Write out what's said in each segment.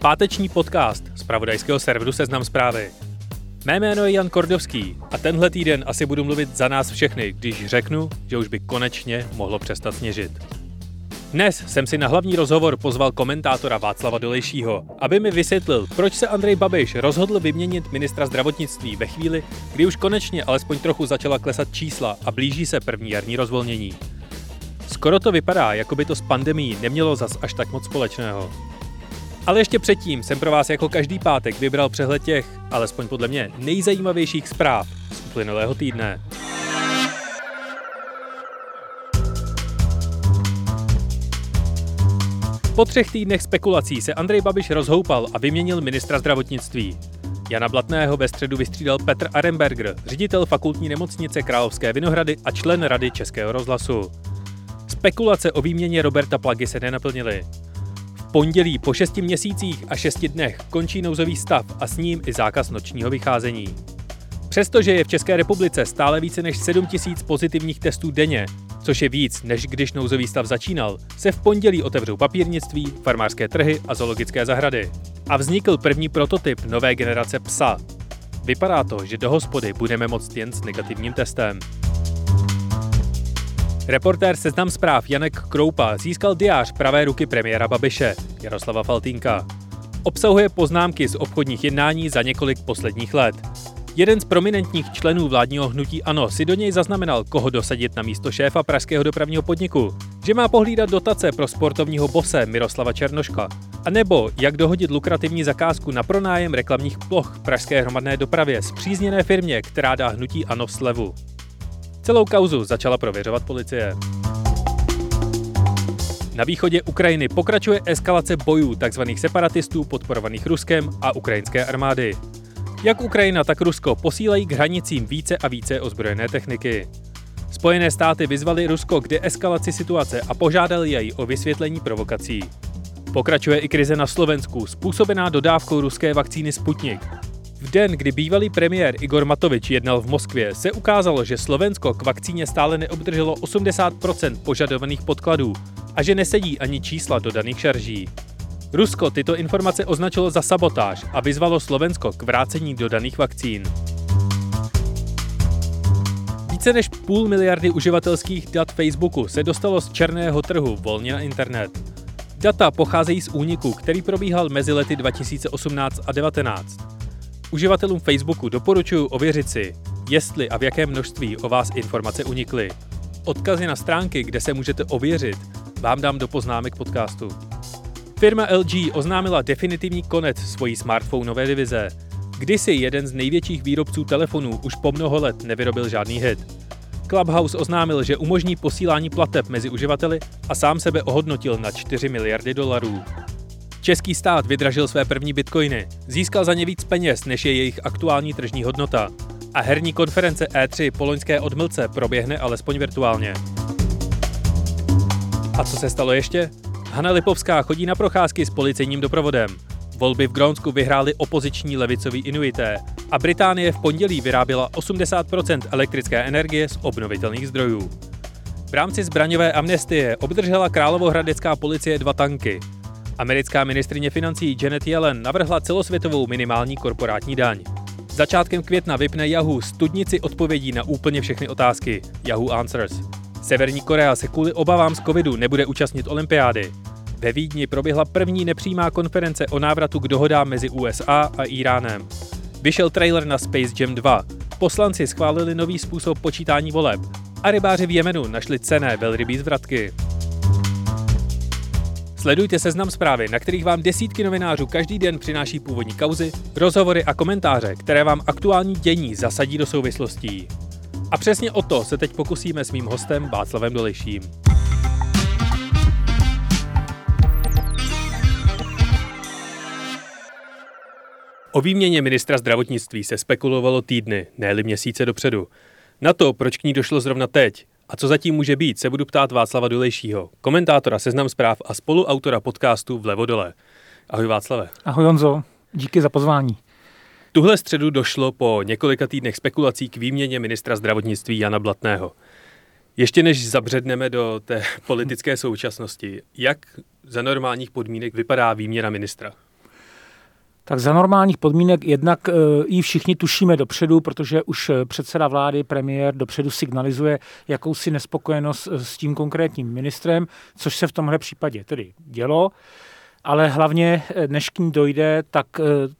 Páteční podcast z pravodajského serveru Seznam zprávy. Mé jméno je Jan Kordovský a tenhle týden asi budu mluvit za nás všechny, když řeknu, že už by konečně mohlo přestat sněžit. Dnes jsem si na hlavní rozhovor pozval komentátora Václava Dolejšího, aby mi vysvětlil, proč se Andrej Babiš rozhodl vyměnit ministra zdravotnictví ve chvíli, kdy už konečně alespoň trochu začala klesat čísla a blíží se první jarní rozvolnění. Skoro to vypadá, jako by to s pandemí nemělo zas až tak moc společného. Ale ještě předtím jsem pro vás jako každý pátek vybral přehled těch, alespoň podle mě, nejzajímavějších zpráv z uplynulého týdne. Po třech týdnech spekulací se Andrej Babiš rozhoupal a vyměnil ministra zdravotnictví. Jana Blatného ve středu vystřídal Petr Aremberger, ředitel fakultní nemocnice Královské Vinohrady a člen Rady Českého rozhlasu. Spekulace o výměně Roberta Plagy se nenaplnily. Pondělí po šesti měsících a šesti dnech končí nouzový stav a s ním i zákaz nočního vycházení. Přestože je v České republice stále více než 7 tisíc pozitivních testů denně, což je víc, než když nouzový stav začínal, se v pondělí otevřou papírnictví, farmářské trhy a zoologické zahrady. A vznikl první prototyp nové generace psa. Vypadá to, že do hospody budeme moct jen s negativním testem. Reportér Seznam zpráv Janek Kroupa získal diář pravé ruky premiéra Babiše, Jaroslava Faltínka. Obsahuje poznámky z obchodních jednání za několik posledních let. Jeden z prominentních členů vládního hnutí ANO si do něj zaznamenal, koho dosadit na místo šéfa pražského dopravního podniku, že má pohlídat dotace pro sportovního bose Miroslava Černoška, a nebo jak dohodit lukrativní zakázku na pronájem reklamních ploch pražské hromadné dopravě z přízněné firmě, která dá hnutí ANO slevu. Celou kauzu začala prověřovat policie. Na východě Ukrajiny pokračuje eskalace bojů tzv. separatistů podporovaných Ruskem a ukrajinské armády. Jak Ukrajina, tak Rusko posílají k hranicím více a více ozbrojené techniky. Spojené státy vyzvali Rusko k deeskalaci situace a požádali jej o vysvětlení provokací. Pokračuje i krize na Slovensku, způsobená dodávkou ruské vakcíny Sputnik. V den, kdy bývalý premiér Igor Matovič jednal v Moskvě, se ukázalo, že Slovensko k vakcíně stále neobdrželo 80% požadovaných podkladů a že nesedí ani čísla dodaných šarží. Rusko tyto informace označilo za sabotáž a vyzvalo Slovensko k vrácení dodaných vakcín. Více než půl miliardy uživatelských dat Facebooku se dostalo z černého trhu volně na internet. Data pocházejí z úniku, který probíhal mezi lety 2018 a 2019. Uživatelům Facebooku doporučuji ověřit si, jestli a v jakém množství o vás informace unikly. Odkazy na stránky, kde se můžete ověřit, vám dám do poznámek podcastu. Firma LG oznámila definitivní konec svojí smartphoneové divize. Kdysi jeden z největších výrobců telefonů už po mnoho let nevyrobil žádný hit. Clubhouse oznámil, že umožní posílání plateb mezi uživateli a sám sebe ohodnotil na 4 miliardy dolarů. Český stát vydražil své první bitcoiny, získal za ně víc peněz, než je jejich aktuální tržní hodnota. A herní konference E3 po loňské odmlce proběhne alespoň virtuálně. A co se stalo ještě? Hanna Lipovská chodí na procházky s policejním doprovodem. Volby v Grónsku vyhráli opoziční levicoví inuité a Británie v pondělí vyráběla 80% elektrické energie z obnovitelných zdrojů. V rámci zbraňové amnestie obdržela královohradecká policie dva tanky. Americká ministrině financí Janet Yellen navrhla celosvětovou minimální korporátní daň. Začátkem května vypne Yahoo studnici odpovědí na úplně všechny otázky Yahoo Answers. Severní Korea se kvůli obavám z covidu nebude účastnit olympiády. Ve Vídni proběhla první nepřímá konference o návratu k dohodám mezi USA a Iránem. Vyšel trailer na Space Jam 2. Poslanci schválili nový způsob počítání voleb a rybáři v Jemenu našli cené velrybí zvratky. Sledujte seznam zprávy, na kterých vám desítky novinářů každý den přináší původní kauzy, rozhovory a komentáře, které vám aktuální dění zasadí do souvislostí. A přesně o to se teď pokusíme s mým hostem Václavem Dolejším. O výměně ministra zdravotnictví se spekulovalo týdny, ne měsíce dopředu. Na to, proč k ní došlo zrovna teď a co zatím může být, se budu ptát Václava Dolejšího, komentátora Seznam zpráv a spoluautora podcastu Vlevo dole. Ahoj Václave. Ahoj Honzo, díky za pozvání. Tuhle středu došlo po několika týdnech spekulací k výměně ministra zdravotnictví Jana Blatného. Ještě než zabředneme do té politické současnosti, jak za normálních podmínek vypadá výměna ministra? Tak za normálních podmínek jednak e, ji všichni tušíme dopředu, protože už eh, předseda vlády, premiér dopředu signalizuje jakousi nespokojenost eh, s tím konkrétním ministrem, což se v tomhle případě tedy dělo. Ale hlavně, než k ní dojde, tak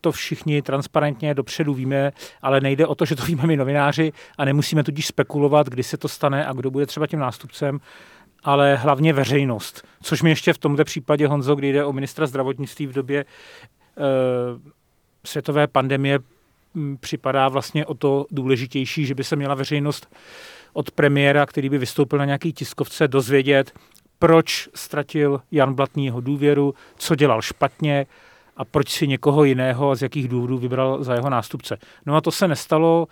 to všichni transparentně dopředu víme, ale nejde o to, že to víme my novináři a nemusíme tudíž spekulovat, kdy se to stane a kdo bude třeba tím nástupcem, ale hlavně veřejnost. Což mi ještě v tomto případě, Honzo, kdy jde o ministra zdravotnictví v době Eh, světové pandemie hm, připadá vlastně o to důležitější, že by se měla veřejnost od premiéra, který by vystoupil na nějaký tiskovce, dozvědět, proč ztratil Jan Blatný jeho důvěru, co dělal špatně a proč si někoho jiného a z jakých důvodů vybral za jeho nástupce. No a to se nestalo,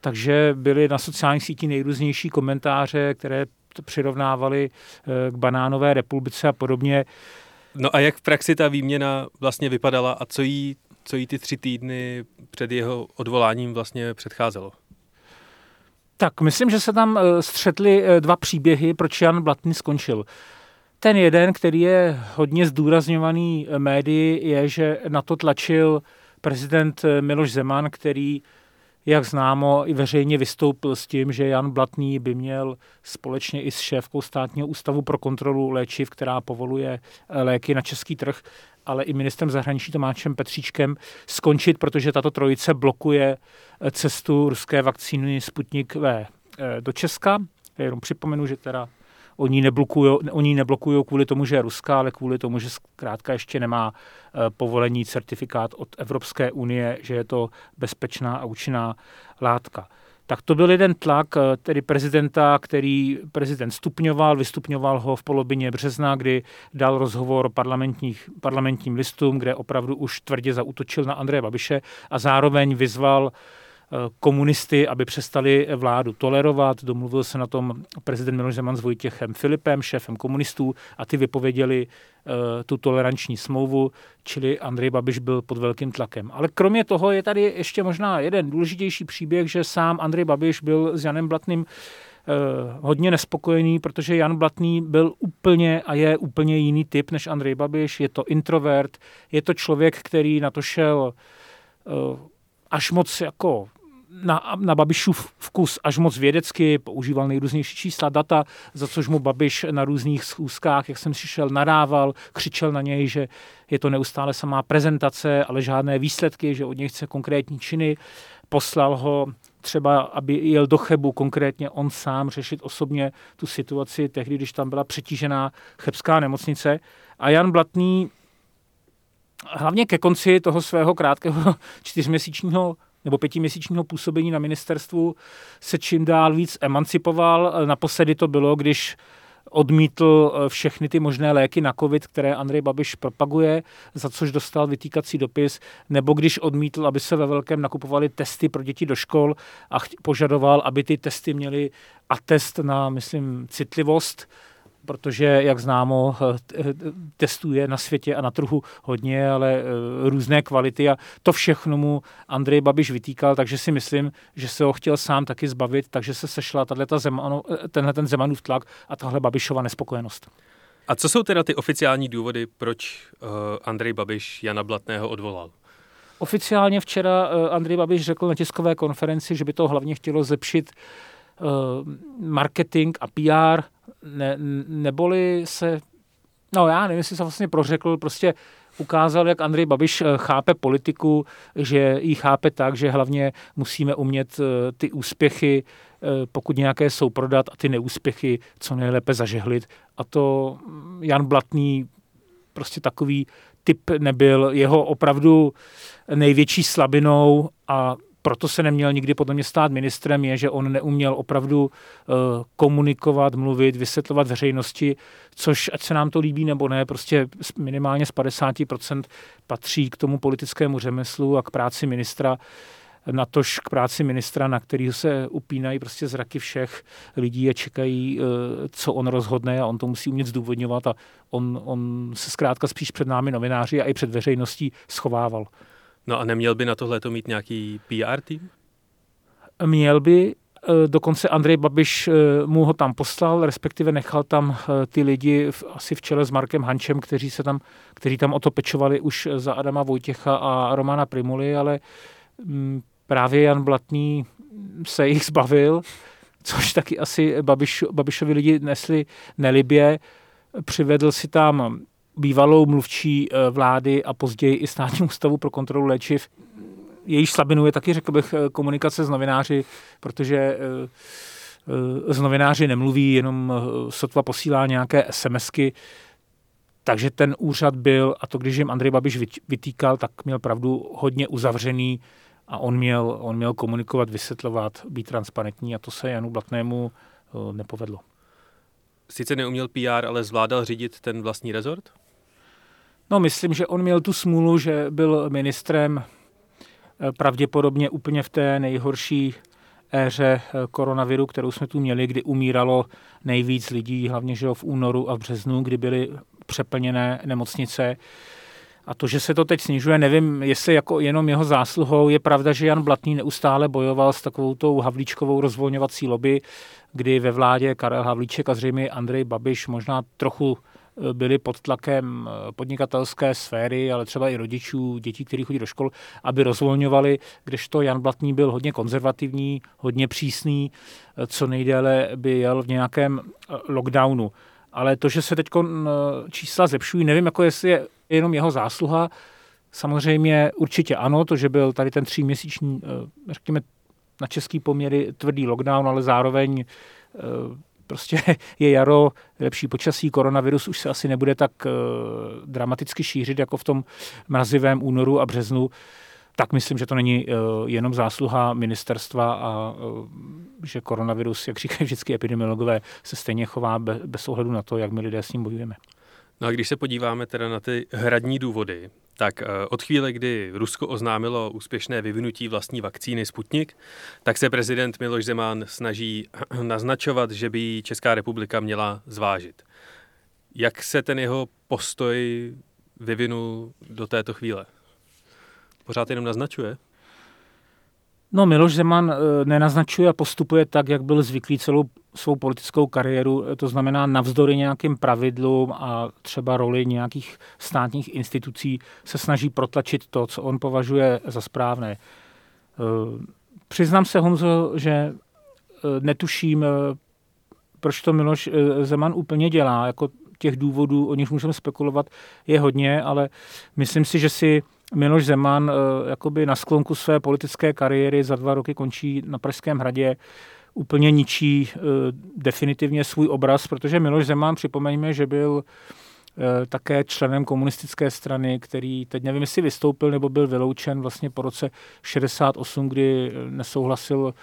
takže byly na sociálních sítích nejrůznější komentáře, které to přirovnávali eh, k banánové republice a podobně. No a jak v praxi ta výměna vlastně vypadala a co jí, co jí ty tři týdny před jeho odvoláním vlastně předcházelo? Tak myslím, že se tam eh, střetly eh, dva příběhy, proč Jan Blatný skončil. Ten jeden, který je hodně zdůrazňovaný eh, médii, je, že na to tlačil prezident Miloš Zeman, který jak známo, i veřejně vystoupil s tím, že Jan Blatný by měl společně i s šéfkou státního ústavu pro kontrolu léčiv, která povoluje eh, léky na český trh, ale i ministrem zahraničí Tomáčem Petříčkem skončit, protože tato trojice blokuje eh, cestu ruské vakcíny Sputnik V eh, do Česka. Já jenom připomenu, že teda Oni neblokují, oni neblokují kvůli tomu, že je ruská, ale kvůli tomu, že zkrátka ještě nemá eh, povolení, certifikát od Evropské unie, že je to bezpečná a účinná látka. Tak to byl jeden tlak, eh, tedy prezidenta, který prezident stupňoval, vystupňoval ho v polovině března, kdy dal rozhovor parlamentních, parlamentním listům, kde opravdu už tvrdě zautočil na Andreje Babiše a zároveň vyzval uh, komunisty, aby přestali vládu tolerovat. Domluvil se na tom prezident Miloš Zeman s Vojtěchem Filipem, šéfem komunistů, a ty vypověděli uh, tu toleranční smlouvu, čili Andrej Babiš byl pod velkým tlakem. Ale kromě toho je tady ještě možná jeden důležitější příběh, že sám Andrej Babiš byl s Janem Blatným uh, hodně nespokojený, protože Jan Blatný byl úplně a je úplně jiný typ než Andrej Babiš. Je to introvert, je to člověk, který na to šel uh, až moc jako na, na Babišův vkus až moc vědecky, používal nejrůznější čísla, data, za což mu Babiš na různých schůzkách, jak jsem slyšel, nadával, křičel na něj, že je to neustále samá prezentace, ale žádné výsledky, že od něj chce konkrétní činy. Poslal ho třeba, aby jel do Chebu konkrétně on sám řešit osobně tu situaci tehdy, když tam byla přetížená chebská nemocnice. A Jan Blatný hlavně ke konci toho svého krátkého čtyřměsíčního nebo pětiměsíčního působení na ministerstvu se čím dál víc emancipoval. Naposledy to bylo, když odmítl eh, všechny ty možné léky na covid, které Andrej Babiš propaguje, za což dostal vytýkací dopis, nebo když odmítl, aby se ve velkém nakupovaly testy pro děti do škol a požadoval, aby ty testy měly atest na, myslím, citlivost, protože, jak známo, eh, testuje na světě a na trhu hodně, ale eh, různé kvality a to všechno mu Andrej Babiš vytýkal, takže si myslím, že se ho chtěl sám taky zbavit, takže se sešla Zemano, eh, tenhle ten Zemanův tlak a tahle Babišova nespokojenost. A co jsou teda ty oficiální důvody, proč Andrej Babiš Jana Blatného odvolal? Oficiálně včera Andrej Babiš řekl na tiskové konferenci, že by to hlavně chtělo zlepšit marketing a PR ne, neboli se, no já nevím, jestli se vlastně prořekl, prostě ukázal, jak Andrej Babiš eh, chápe politiku, že ji chápe tak, že hlavně musíme umět eh, ty úspěchy, eh, pokud nějaké jsou prodat a ty neúspěchy co nejlépe zažehlit. A to mm, Jan Blatný prostě takový typ nebyl. Jeho opravdu největší slabinou a proto se neměl nikdy podle mě stát ministrem, je, že on neuměl opravdu uh, komunikovat, mluvit, vysvětlovat veřejnosti, což, ať se nám to líbí nebo ne, prostě minimálně z 50% patří k tomu politickému řemeslu a k práci ministra natož k práci ministra, na který se upínají prostě zraky všech lidí a čekají, eh, co on rozhodne a on to musí umět zdůvodňovat a on, on se zkrátka spíš před námi novináři a i před veřejností schovával. No a neměl by na tohle to mít nějaký PR tým? Měl by, eh, dokonce Andrej Babiš eh, mu ho tam poslal, respektive nechal tam ty lidi asi v čele s Markem Hančem, kteří, se tam, kteří tam o to pečovali už za Adama Vojtěcha a Romana Primuly, ale mm, právě Jan Blatný se jich zbavil, což taky asi Babiš, Babišovi lidi nesli nelibě. Přivedl si tam bývalou mluvčí eh, vlády a později i státní ústavu pro kontrolu léčiv. Jejíž slabinu je taky, řekl bych, eh, komunikace s novináři, protože eh, z novináři nemluví, jenom sotva posílá nějaké SMSky. Takže ten úřad byl, a to když jim Andrej Babiš vytýkal, tak měl pravdu hodně uzavřený a on měl, on měl komunikovat, vysvětlovat, být transparentní a to se Janu Blatnému eh, nepovedlo. Sice neuměl PR, ale zvládal řídit ten vlastní rezort? No, myslím, že on měl tu smůlu, že byl ministrem eh, pravděpodobně úplně v té nejhorší éře eh, koronaviru, kterou jsme tu měli, kdy umíralo nejvíc lidí, hlavně že v únoru a v březnu, kdy byly přeplněné nemocnice. A to, že se to teď snižuje, nevím, jestli jako jenom jeho zásluhou. Je pravda, že Jan Blatný neustále bojoval s takovou tou havlíčkovou rozvolňovací lobby, kdy ve vládě Karel Havlíček a zřejmě Andrej Babiš možná trochu byli pod tlakem e, podnikatelské sféry, ale třeba i rodičů, dětí, kteří chodí do škol, aby rozvolňovali, kdežto Jan Blatný byl hodně konzervativní, hodně přísný, e, co nejdéle by jel v nějakém lockdownu. Ale to, že se teď čísla zlepšují, nevím, jako jestli je jenom jeho zásluha. Samozřejmě určitě ano, to, že byl tady ten tříměsíční, eh, řekněme, na český poměry tvrdý lockdown, ale zároveň eh, prostě je jaro, lepší počasí, koronavirus už se asi nebude tak eh, dramaticky šířit jako v tom mrazivém únoru a březnu, tak myslím, že to není jenom zásluha ministerstva a že koronavirus, jak říkají vždycky epidemiologové, se stejně chová bez ohledu na to, jak my lidé s ním bojujeme. No a když se podíváme teda na ty hradní důvody, tak eh, od chvíle, kdy Rusko oznámilo úspěšné vyvinutí vlastní vakcíny Sputnik, tak se prezident Miloš Zeman snaží naznačovat, že by Česká republika měla zvážit. Jak se ten jeho postoj vyvinul do této chvíle? Pořád jenom naznačuje? No, Miloš Zeman eh, nenaznačuje a postupuje tak, jak byl zvyklý celou svou politickou kariéru, to znamená navzdory nějakým pravidlům a třeba roli nějakých státních institucí se snaží protlačit to, co on považuje za správné. Eh, přiznám se, Honzo, že eh, netuším, proč to Miloš Zeman úplně dělá. Jako těch důvodů, o nich můžeme spekulovat, je hodně, ale myslím si, že si Miloš Zeman eh, jakoby na sklonku své politické kariéry za dva roky končí na Pražském hradě, úplně ničí eh, definitivně svůj obraz, protože Miloš Zeman, připomeňme, že byl eh, také členem komunistické strany, který teď nevím, jestli vystoupil nebo byl vyloučen vlastně po roce 68, kdy nesouhlasil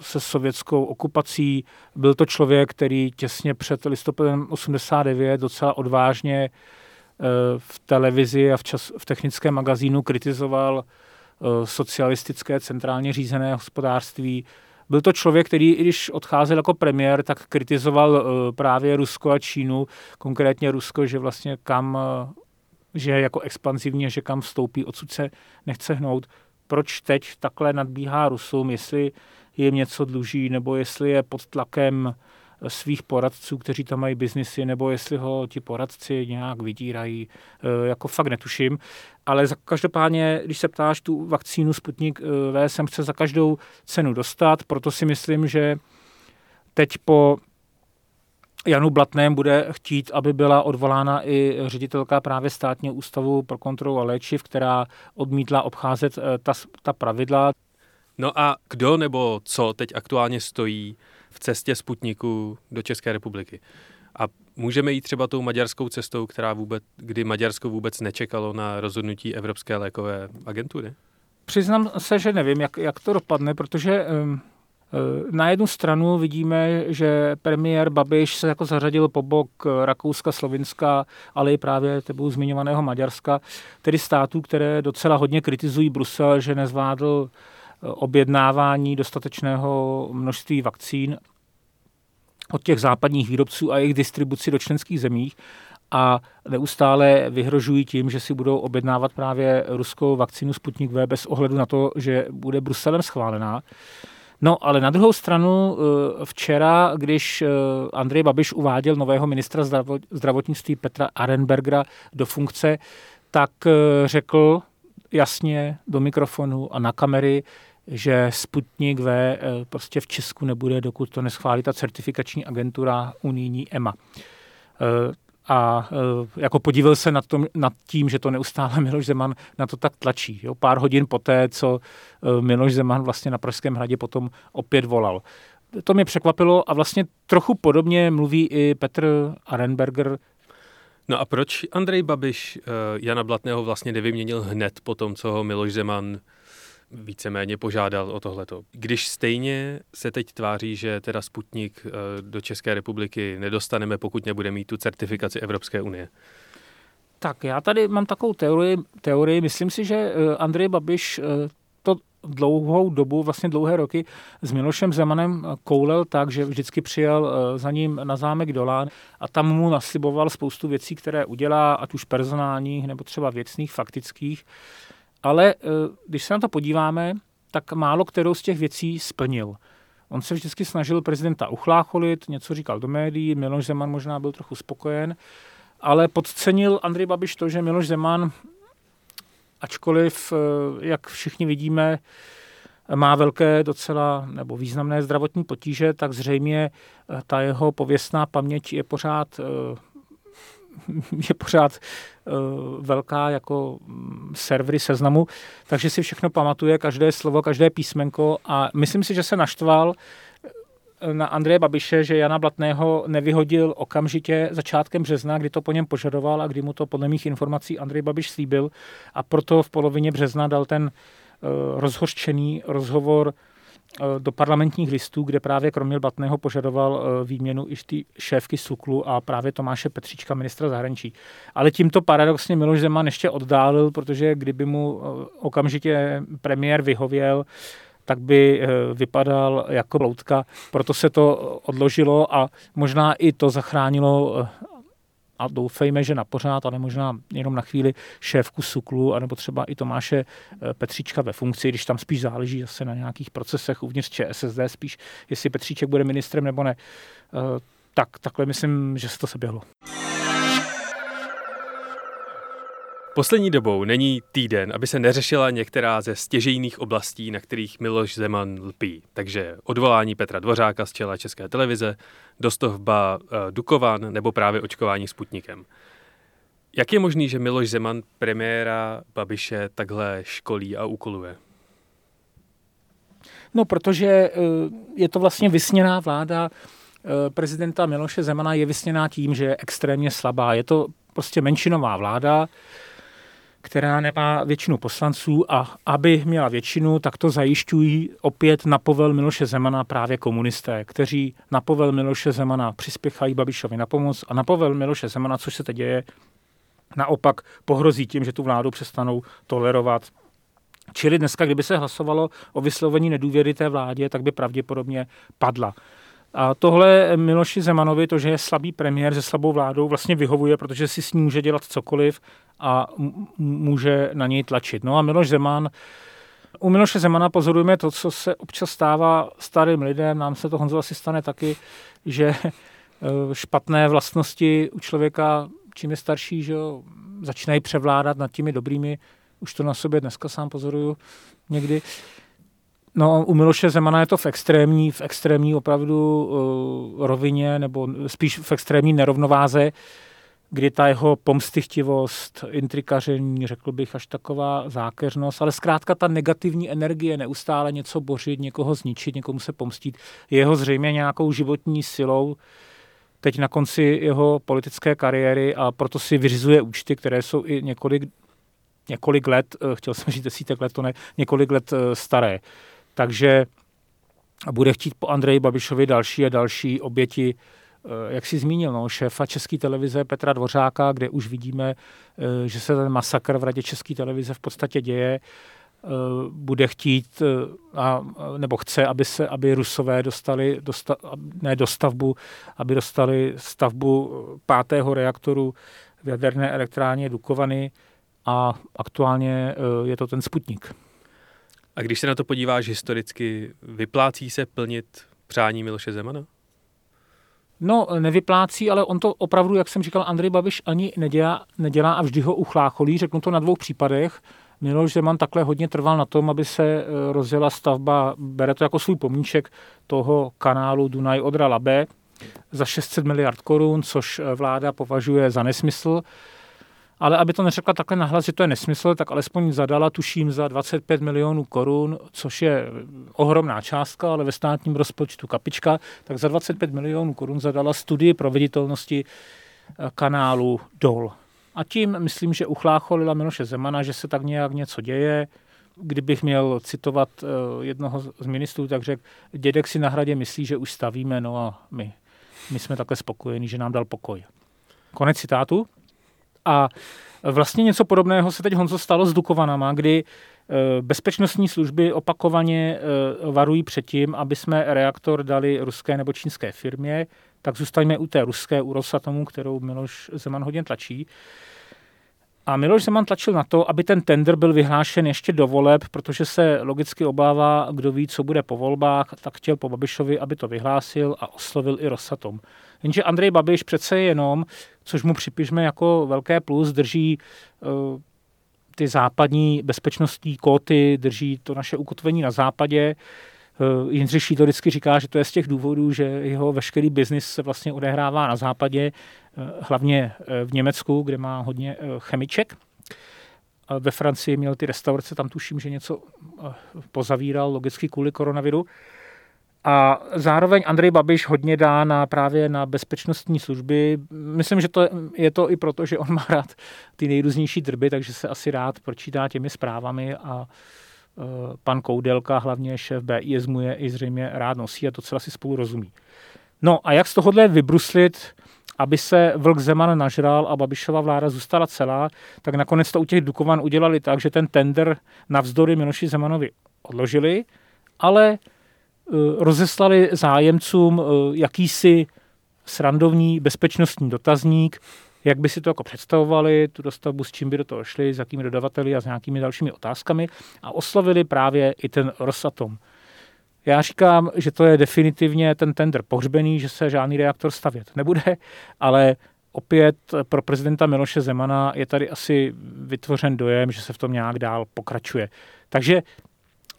se sovětskou okupací. Byl to člověk, který těsně před listopadem 89 docela odvážně v televizi a v, čas, v technickém magazínu kritizoval eh, socialistické centrálně řízené hospodářství. Byl to člověk, který, i když odcházel jako premiér, tak kritizoval eh, právě Rusko a Čínu, konkrétně Rusko, že vlastně kam, eh, že jako expanzivně, že kam vstoupí, odsud se nechce hnout. Proč teď takhle nadbíhá Rusům, jestli jim něco dluží, nebo jestli je pod tlakem svých poradců, kteří tam mají biznisy, nebo jestli ho ti poradci nějak vydírají, eh, jako fakt netuším. Ale za, každopádně, když se ptáš tu vakcínu Sputnik eh, V, jsem chce za každou cenu dostat, proto si myslím, že teď po Janu Blatném bude chtít, aby byla odvolána i ředitelka právě státního ústavu pro kontrolu a léčiv, která odmítla obcházet eh, ta, ta pravidla. No a kdo nebo co teď aktuálně stojí v cestě Sputniku do České republiky. A můžeme jít třeba tou maďarskou cestou, která vůbec, kdy Maďarsko vůbec nečekalo na rozhodnutí Evropské lékové agentury? přiznám se, že nevím, jak, jak to dopadne, protože um, na jednu stranu vidíme, že premiér Babiš se jako zařadil po bok Rakouska, Slovinska, ale i právě tebou zmiňovaného Maďarska, tedy států, které docela hodně kritizují Brusel, že nezvládl objednávání dostatečného množství vakcín od těch západních výrobců a jejich distribuci do členských zemích a neustále vyhrožují tím, že si budou objednávat právě ruskou vakcínu Sputnik V bez ohledu na to, že bude Bruselem schválená. No, ale na druhou stranu eh, včera, když eh, Andrej Babiš uváděl nového ministra zdravotnictví Petra Arenbergera do funkce, tak eh, řekl jasně do mikrofonu a na kamery, že Sputnik V prostě v Česku nebude, dokud to neschválí ta certifikační agentura unijní EMA a e, jako podíval se nad, tom, nad tím, že to neustále Miloš Zeman na to tak tlačí. Jo? Pár hodin poté, co e, Miloš Zeman vlastně na Pražském hradě potom opět volal. To mě překvapilo a vlastně trochu podobně mluví i Petr Arenberger, No a proč Andrej Babiš uh, Jana Blatného vlastně nevyměnil hned po tom, co ho Miloš Zeman víceméně požádal o tohleto. Když stejně se teď tváří, že teda Sputnik eh, do České republiky nedostaneme, pokud nebude mít tu certifikaci Evropské unie. Tak já tady mám takovou teorii, teorii. myslím si, že eh, Andrej Babiš eh, to dlouhou dobu, vlastně dlouhé roky s Milošem Zemanem koulel tak, že vždycky přijel za ním na zámek Dolán a tam mu nasliboval spoustu věcí, které udělá, ať už personálních nebo třeba věcných, faktických. Ale eh, když se na to podíváme, tak málo kterou z těch věcí splnil. On se vždycky snažil prezidenta uchlácholit, něco říkal do médií, Miloš Zeman možná byl trochu spokojen, ale podcenil Andrej Babiš to, že Miloš Zeman, ačkoliv, eh, jak všichni vidíme, má velké docela nebo významné zdravotní potíže, tak zřejmě eh, ta jeho pověstná paměť je pořád je pořád velká jako servery seznamu, takže si všechno pamatuje, každé slovo, každé písmenko a myslím si, že se naštval eh, na Andreje Babiše, že Jana Blatného nevyhodil okamžitě začátkem března, kdy to po něm požadoval a kdy mu to podle mých informací Andrej Babiš slíbil. A proto v polovině března dal ten uh, rozhořčený rozhovor Eh, do parlamentních listů, kde právě kromě Batného požadoval eh, výměnu i ty šéfky Suklu a právě Tomáše Petříčka, ministra zahraničí. Ale tímto paradoxně Miloš Zeman ještě oddálil, protože kdyby mu eh, okamžitě premiér vyhověl, tak by vypadal jako loutka. Proto se to odložilo a možná i to zachránilo a doufejme, že na pořád, ale možná jenom na chvíli šéfku Suklu, anebo třeba i Tomáše eh, Petříčka ve funkci, když tam spíš záleží zase na nějakých procesech uvnitř ČSSD, spíš jestli Petříček bude ministrem nebo ne. Eh, tak takhle myslím, že se to seběhlo. Poslední dobou není týden, aby se neřešila některá ze stěžejných oblastí, na kterých Miloš Zeman lpí. Takže odvolání Petra Dvořáka z čela České televize, dostavba uh, Dukovan nebo právě očkování Sputnikem. Jak je možný, že Miloš Zeman premiéra Babiše takhle školí a úkoluje? No, protože eh, je to vlastně vysněná vláda eh, prezidenta Miloše Zemana je vysněná tím, že je extrémně slabá. Je to prostě menšinová vláda, která nemá většinu poslanců a aby měla většinu, tak to zajišťují opět na povel Miloše Zemana právě komunisté, kteří na povel Miloše Zemana přispěchají Babišovi na pomoc a na povel Miloše Zemana, což se teď děje, naopak pohrozí tím, že tu vládu přestanou tolerovat. Čili dneska, kdyby se hlasovalo o vyslovení nedůvěry té vládě, tak by pravděpodobně padla. A tohle Miloši Zemanovi, to, že je slabý premiér se slabou vládou, vlastně vyhovuje, protože si s ním může dělat cokoliv a může na něj tlačit. No a Miloš Zeman, u Miloše Zemana pozorujeme to, co se občas stává starým lidem, nám se to Honzo asi stane taky, že eh, špatné vlastnosti u člověka, čím je starší, že jo, začínají převládat nad těmi dobrými. Už to na sobě dneska sám pozoruju někdy. No, u Miloše Zemana je to v extrémní, v extrémní opravdu uh, rovině, nebo spíš v extrémní nerovnováze, kdy ta jeho pomstychtivost, intrikaření, řekl bych, až taková zákeřnost, ale zkrátka ta negativní energie, neustále něco bořit, někoho zničit, někomu se pomstit, je jeho zřejmě nějakou životní silou, teď na konci jeho politické kariéry a proto si vyřizuje účty, které jsou i několik několik let, chtěl jsem říct desítek let, to ne, několik let staré. Takže bude chtít po Andreji Babišovi další a další oběti jak si zmínil, no, šéfa České televize Petra Dvořáka, kde už vidíme, že se ten masakr v radě České televize v podstatě děje. Eh, bude chtít, eh, a, nebo chce, aby se, aby Rusové dostali, dosta, ne dostavbu, aby dostali stavbu pátého reaktoru v jaderné elektrárně Dukovany a aktuálně eh, je to ten Sputnik. A když se na to podíváš historicky, vyplácí se plnit přání Miloše Zemana? No, nevyplácí, ale on to opravdu, jak jsem říkal, Andrej Babiš ani nedělá, nedělá a vždy ho uchlácholí. Řeknu to na dvou případech. Miloš Zeman takhle hodně trval na tom, aby se e, rozjela stavba, bere to jako svůj pomníček toho kanálu Dunaj Odra Labe za 600 miliard korun, což e, vláda považuje za nesmysl. Ale aby to neřekla takhle nahlas, že to je nesmysl, tak alespoň zadala, tuším, za 25 milionů korun, což je ohromná částka, ale ve státním rozpočtu kapička, tak za 25 milionů korun zadala studii proveditelnosti e, kanálu Dol. A tím myslím, že uchlácholila Miloše Zemana, že se tak nějak něco děje. Kdybych měl citovat eh, jednoho z ministrů, tak řekl, dědek si na hradě myslí, že už stavíme, no a my, my jsme takhle spokojení, že nám dal pokoj. Konec citátu. A vlastně něco podobného se teď Honzo stalo s Dukovanama, kdy eh, bezpečnostní služby opakovaně eh, varují před tím, aby jsme reaktor dali ruské nebo čínské firmě, tak zůstaňme u té ruské, u Rosatomu, kterou Miloš Zeman hodně tlačí. A Miloš Zeman tlačil na to, aby ten tender byl vyhlášen ještě do voleb, protože se logicky obává, kdo ví, co bude po volbách, tak chtěl po Babišovi, aby to vyhlásil a oslovil i Rosatom. Jenže Andrej Babiš přece jenom, což mu připišme jako velké plus, drží uh, ty západní bezpečnostní kóty, drží to naše ukotvení na západě, Eh, Jindřich Šíto vždycky říká, že to je z těch důvodů, že jeho veškerý biznis se vlastně odehrává na západě, eh, hlavně eh, v Německu, kde má hodně chemiček. Ve Francii měl ty restaurace, tam tuším, že něco pozavíral logicky kvůli koronaviru. A zároveň Andrej Babiš hodně dá na právě na bezpečnostní služby. Myslím, že to je to i proto, že on má rád ty nejrůznější drby, takže se asi rád pročítá těmi zprávami a Eh, pan Koudelka, hlavně šéf BISMu, je i zřejmě rád nosí a to celé si spolu rozumí. No a jak z tohohle vybruslit, aby se Vlk Zeman nažral a Babišova vláda zůstala celá, tak nakonec to u těch Dukovan udělali tak, že ten tender navzdory Miloši Zemanovi odložili, ale rozeslali zájemcům eh, jakýsi srandovní bezpečnostní dotazník, jak by si to jako představovali, tu dostavbu, s čím by do toho šli, s jakými dodavateli a s nějakými dalšími otázkami a oslovili právě i ten Rosatom. Já říkám, že to je definitivně ten tender pohřbený, že se žádný reaktor stavět nebude, ale opět pro prezidenta Miloše Zemana je tady asi vytvořen dojem, že se v tom nějak dál pokračuje. Takže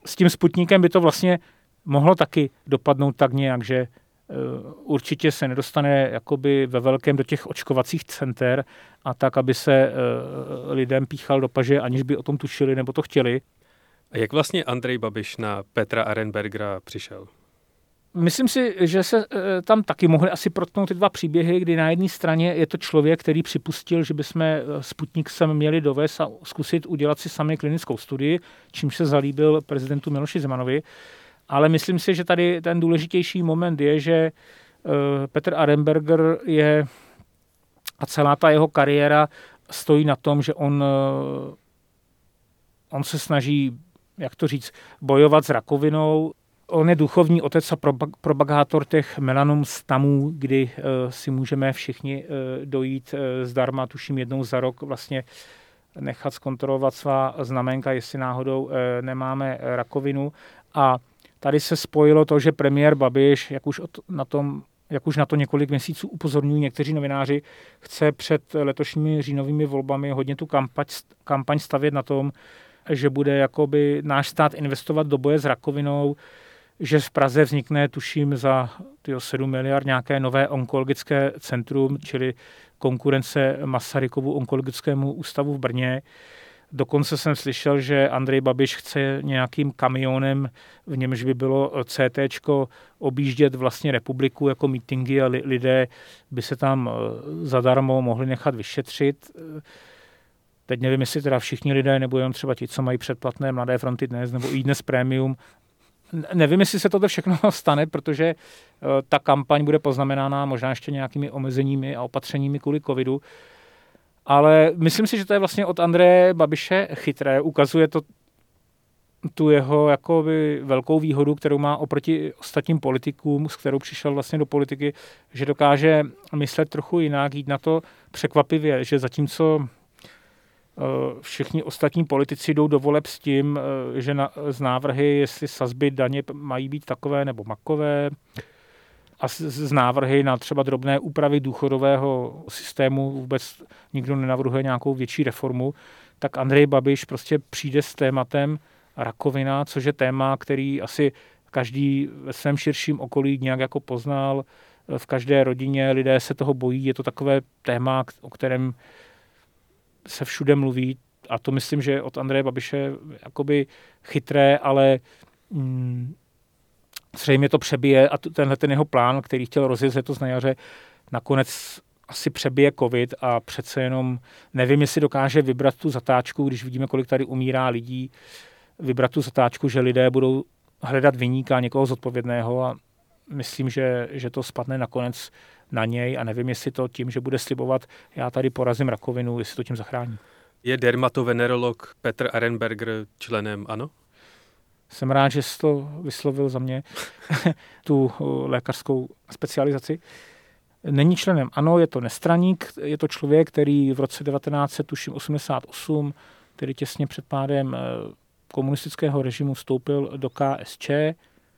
s tím Sputnikem by to vlastně mohlo taky dopadnout tak nějak, že Eh, určitě se nedostane jakoby ve velkém do těch očkovacích center a tak, aby se eh, lidem píchal do paže, aniž by o tom tušili nebo to chtěli. A jak vlastně Andrej Babiš na Petra Arenbergera přišel? Myslím si, že se eh, tam taky mohly asi protnout ty dva příběhy, kdy na jedné straně je to člověk, který připustil, že bychom Sputnik sem měli dovést a zkusit udělat si sami klinickou studii, čímž se zalíbil prezidentu Miloši Zemanovi. Ale myslím si, že tady ten důležitější moment je, že eh, Petr Arenberger je a celá ta jeho kariéra stojí na tom, že on, eh, on se snaží, jak to říct, bojovat s rakovinou. On je duchovní otec a propagátor těch melanom stamů, kdy uh, si můžeme všichni dojít zdarma, tuším jednou za rok vlastně nechat zkontrolovat svá znamenka, jestli náhodou nemáme rakovinu. A Tady se spojilo to, že premiér Babiš, jak už na tom jak už na to několik měsíců upozorňují někteří novináři, chce před letošními říjnovými volbami hodně tu kampaň, kampaň stavět na tom, že bude jakoby náš stát investovat do boje s rakovinou, že v Praze vznikne, tuším, za tyjo, 7 miliard nějaké nové onkologické centrum, čili konkurence Masarykovu onkologickému ústavu v Brně. Dokonce jsem slyšel, že Andrej Babiš chce nějakým kamionem, v němž by bylo CT objíždět vlastně republiku jako mítingy a li, lidé by se tam eh, zadarmo mohli nechat vyšetřit. Teď nevím, jestli teda všichni lidé, nebo jenom třeba ti, co mají předplatné Mladé fronty dnes, nebo i dnes Premium. Nevím, jestli se toto všechno stane, protože eh, ta kampaň bude poznamenána možná ještě nějakými omezeními a opatřeními kvůli covidu. Ale myslím si, že to je vlastně od Andreje Babiše chytré. Ukazuje to tu jeho jakoby velkou výhodu, kterou má oproti ostatním politikům, s kterou přišel vlastně do politiky, že dokáže myslet trochu jinak, jít na to překvapivě, že zatímco eh, všichni ostatní politici jdou do voleb s tím, eh, že na, z návrhy, jestli sazby daně mají být takové nebo makové, a z, z návrhy na třeba drobné úpravy důchodového systému vůbec nikdo nenavrhuje nějakou větší reformu, tak Andrej Babiš prostě přijde s tématem, rakovina, což je téma, který asi každý ve svém širším okolí nějak jako poznal. V každé rodině lidé se toho bojí. Je to takové téma, o kterém se všude mluví. A to myslím, že od Andreje Babiše jakoby chytré, ale mm, zřejmě to přebije a tenhle ten jeho plán, který chtěl rozjet letos na jaře, nakonec asi přebije covid a přece jenom nevím, jestli dokáže vybrat tu zatáčku, když vidíme, kolik tady umírá lidí, vybrat tu zatáčku, že lidé budou hledat vyníka někoho zodpovědného a myslím, že, že to spadne nakonec na něj a nevím, jestli to tím, že bude slibovat, já tady porazím rakovinu, jestli to tím zachrání. Je dermatovenerolog Petr Arenberger členem ANO? Jsem rád, že jsi to vyslovil za mě, tu lékařskou specializaci. Není členem ANO, je to nestraník, je to člověk, který v roce 1988, tedy těsně před pádem eh, komunistického režimu vstoupil do KSČ,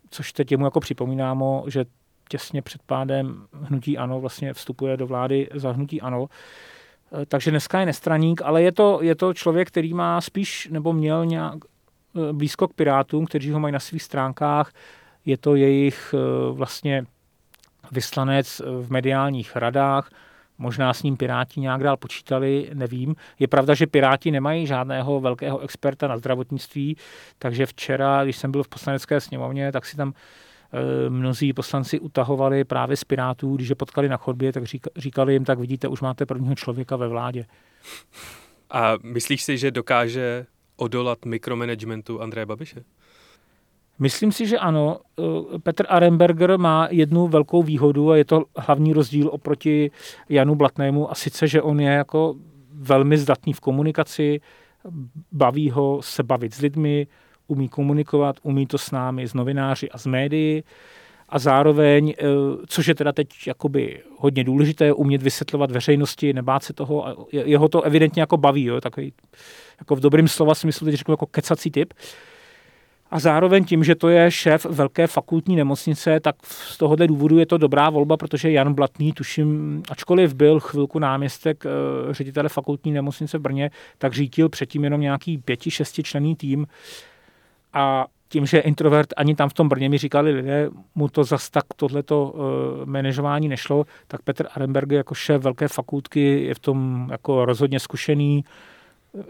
což teď mu jako připomínámo, že těsně před pádem hnutí ANO vlastně vstupuje do vlády za hnutí ANO. E, takže dneska je nestraník, ale je to, je to člověk, který má spíš nebo měl nějak blízko k Pirátům, kteří ho mají na svých stránkách. Je to jejich e, vlastně vyslanec v mediálních radách, Možná s ním Piráti nějak dál počítali, nevím. Je pravda, že Piráti nemají žádného velkého experta na zdravotnictví, takže včera, když jsem byl v poslanecké sněmovně, tak si tam mnozí poslanci utahovali právě z Pirátů, když je potkali na chodbě, tak říkali jim, tak vidíte, už máte prvního člověka ve vládě. A myslíš si, že dokáže odolat mikromanagementu Andreje Babiše? Myslím si, že ano. Eh, Petr Arenberger má jednu velkou výhodu a je to hlavní rozdíl oproti Janu Blatnému a sice, že on je jako velmi zdatný v komunikaci, baví ho se bavit s lidmi, umí komunikovat, umí to s námi, s novináři a s médií a zároveň, eh, což je teda teď jakoby hodně důležité, umět vysvětlovat veřejnosti, nebát se toho a jeho to evidentně jako baví, jo, takový jako v dobrým slova smyslu, teď řeknu jako kecací typ. A zároveň tím, že to je šéf velké fakultní nemocnice, tak z tohohle důvodu je to dobrá volba, protože Jan Blatný, tuším, ačkoliv byl chvilku náměstek e, ředitele fakultní nemocnice v Brně, tak řídil předtím jenom nějaký pěti, šesti člený tým. A tím, že je introvert, ani tam v tom Brně mi říkali lidé, mu to zas tak tohleto e, manažování nešlo, tak Petr Arenberg jako šéf velké fakultky je v tom jako rozhodně zkušený,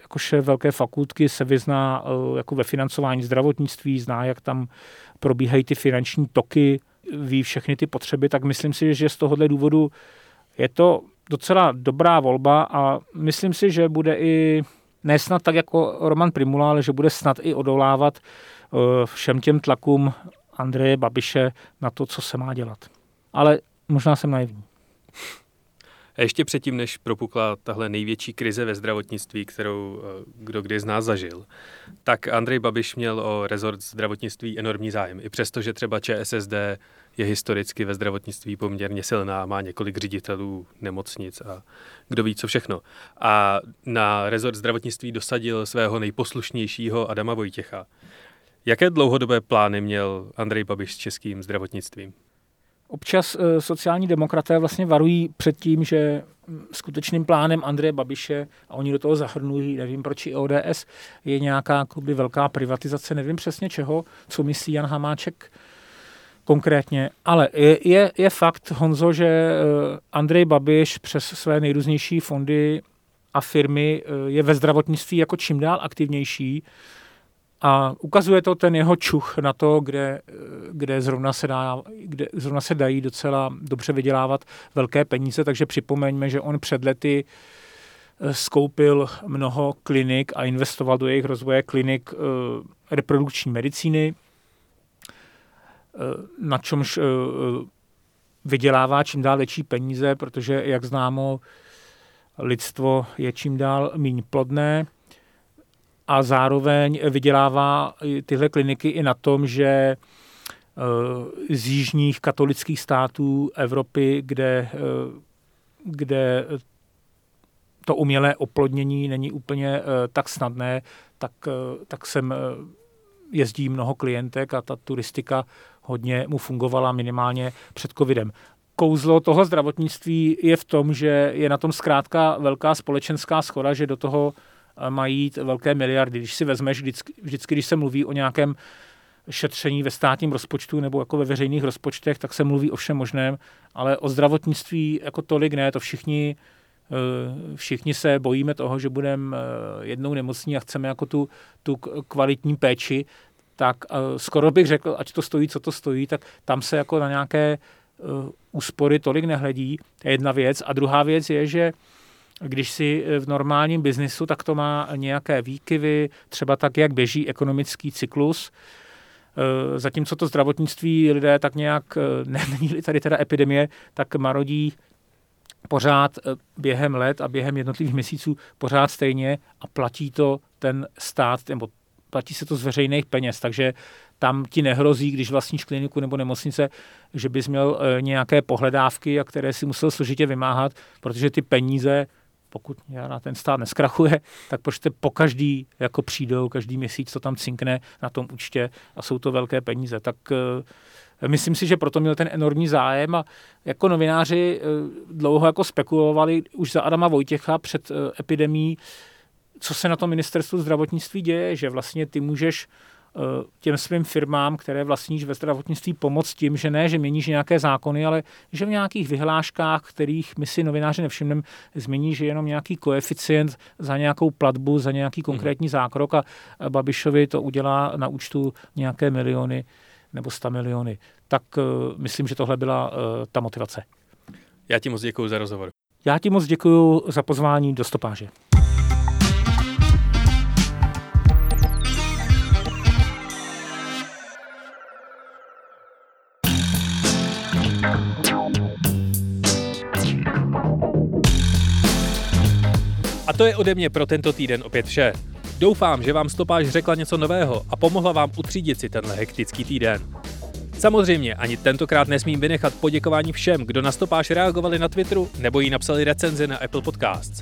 jako šéf velké fakultky se vyzná eh, jako ve financování zdravotnictví, zná, jak tam probíhají ty finanční toky, ví všechny ty potřeby, tak myslím si, že z tohohle důvodu je to docela dobrá volba a myslím si, že bude i nesnad tak jako Roman Primula, ale že bude snad i odolávat eh, všem těm tlakům Andreje Babiše na to, co se má dělat. Ale možná jsem naivní. A ještě předtím, než propukla tahle největší krize ve zdravotnictví, kterou eh, kdo kdy z nás zažil, tak Andrej Babiš měl o rezort zdravotnictví enormní zájem. I přesto, že třeba ČSSD je historicky ve zdravotnictví poměrně silná má několik ředitelů nemocnic a kdo ví co všechno. A na rezort zdravotnictví dosadil svého nejposlušnějšího Adama Vojtěcha. Jaké dlouhodobé plány měl Andrej Babiš s českým zdravotnictvím? Občas eh, sociální demokraté vlastně varují před tím, že hm, skutečným plánem Andreje Babiše, a oni do toho zahrnují, nevím proč i ODS, je nějaká kluby velká privatizace, nevím přesně čeho, co myslí Jan Hamáček konkrétně. Ale je, je, je fakt, Honzo, že eh, Andrej Babiš přes své nejrůznější fondy a firmy eh, je ve zdravotnictví jako čím dál aktivnější a ukazuje to ten jeho čuch na to, kde, kde, zrovna, se dá, kde zrovna se dají docela dobře vydělávat velké peníze, takže připomeňme, že on před lety skoupil mnoho klinik a investoval do jejich rozvoje klinik reprodukční medicíny, na čemž vydělává čím dál větší peníze, protože, jak známo, lidstvo je čím dál méně plodné a zároveň vydělává tyhle kliniky i na tom, že eh, z jižních katolických států Evropy, kde, eh, kde to umělé oplodnění není úplně eh, tak snadné, tak, tak sem jezdí mnoho klientek a ta turistika hodně mu fungovala minimálně před covidem. Kouzlo toho zdravotnictví je v tom, že je na tom zkrátka velká společenská schoda, že do toho mají velké miliardy. Když si vezmeš, vždycky, vždycky když se mluví o nějakém šetření ve státním rozpočtu nebo jako ve veřejných rozpočtech, tak se mluví o všem možném, ale o zdravotnictví jako tolik ne, to všichni eh, všichni se bojíme toho, že budeme eh, jednou nemocní a chceme jako tu, tu kvalitní péči, tak skoro bych řekl, ať to stojí, co to stojí, tak tam se jako na nějaké úspory tolik nehledí. To je jedna věc. A druhá věc je, že když si v normálním biznisu, tak to má nějaké výkyvy, třeba tak, jak běží ekonomický cyklus. E, zatímco to zdravotnictví lidé tak nějak, e, není tady teda epidemie, tak marodí pořád během let a během jednotlivých měsíců pořád stejně a platí to ten stát, nebo platí se to z veřejných peněz, takže tam ti nehrozí, když vlastníš kliniku nebo nemocnice, že bys měl nějaké pohledávky, a které si musel složitě vymáhat, protože ty peníze, pokud na ten stát neskrachuje, tak prostě po každý jako přijdou, každý měsíc to tam cinkne na tom účtě a jsou to velké peníze. Tak e, myslím si, že proto měl ten enormní zájem a jako novináři e, dlouho jako spekulovali už za Adama Vojtěcha před epidemí, co se na tom ministerstvu zdravotnictví děje, že vlastně ty můžeš eh, těm svým firmám, které vlastníš ve zdravotnictví, pomoct tím, že ne, že měníš nějaké zákony, ale že v nějakých vyhláškách, kterých my si novináři nevšimneme, změníš jenom nějaký koeficient za nějakou platbu, za nějaký mhm. konkrétní zákrok a Babišovi to udělá na účtu nějaké miliony nebo 100 miliony. Tak uh, myslím, že tohle byla uh, ta motivace. Já ti moc děkuji za rozhovor. Já ti moc děkuji za pozvání do stopáže. To je ode mě pro tento týden opět vše. Doufám, že vám stopáž řekla něco nového a pomohla vám utřídit si tenhle hektický týden. Samozřejmě ani tentokrát nesmím vynechat poděkování všem, kdo na stopáž reagovali na Twitteru nebo jí napsali recenzi na Apple Podcasts.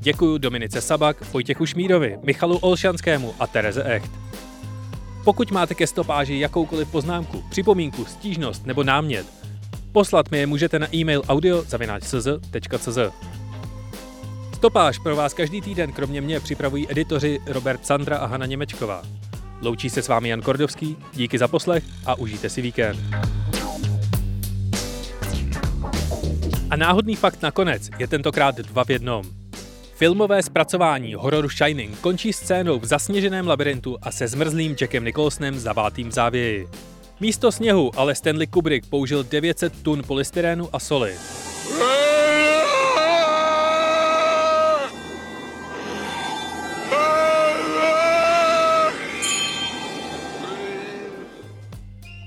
Děkuji Dominice Sabak, Vojtěchu Šmírovi, Michalu Olšanskému a Tereze Echt. Pokud máte ke stopáži jakoukoliv poznámku, připomínku, stížnost nebo námět, poslat mi je můžete na e-mail audio.cz.cz. Stopáž pro vás každý týden kromě mě připravují editoři Robert Sandra a Hana Němečková. Loučí se s vámi Jan Kordovský, díky za poslech a užijte si víkend. A náhodný fakt nakonec je tentokrát dva v jednom. Filmové zpracování hororu Shining končí scénou v zasněženém labirintu a se zmrzlým Jackem Nicholsonem zavátým v závěji. Místo sněhu ale Stanley Kubrick použil 900 tun polystyrénu a soli.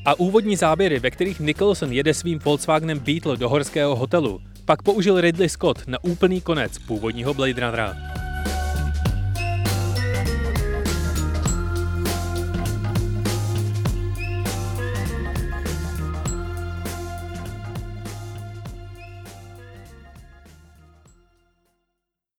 A úvodní záběry, ve kterých Nicholson jede svým Volkswagenem Beetle do horského hotelu, pak použil Ridley Scott na úplný konec původního Blade Runnera.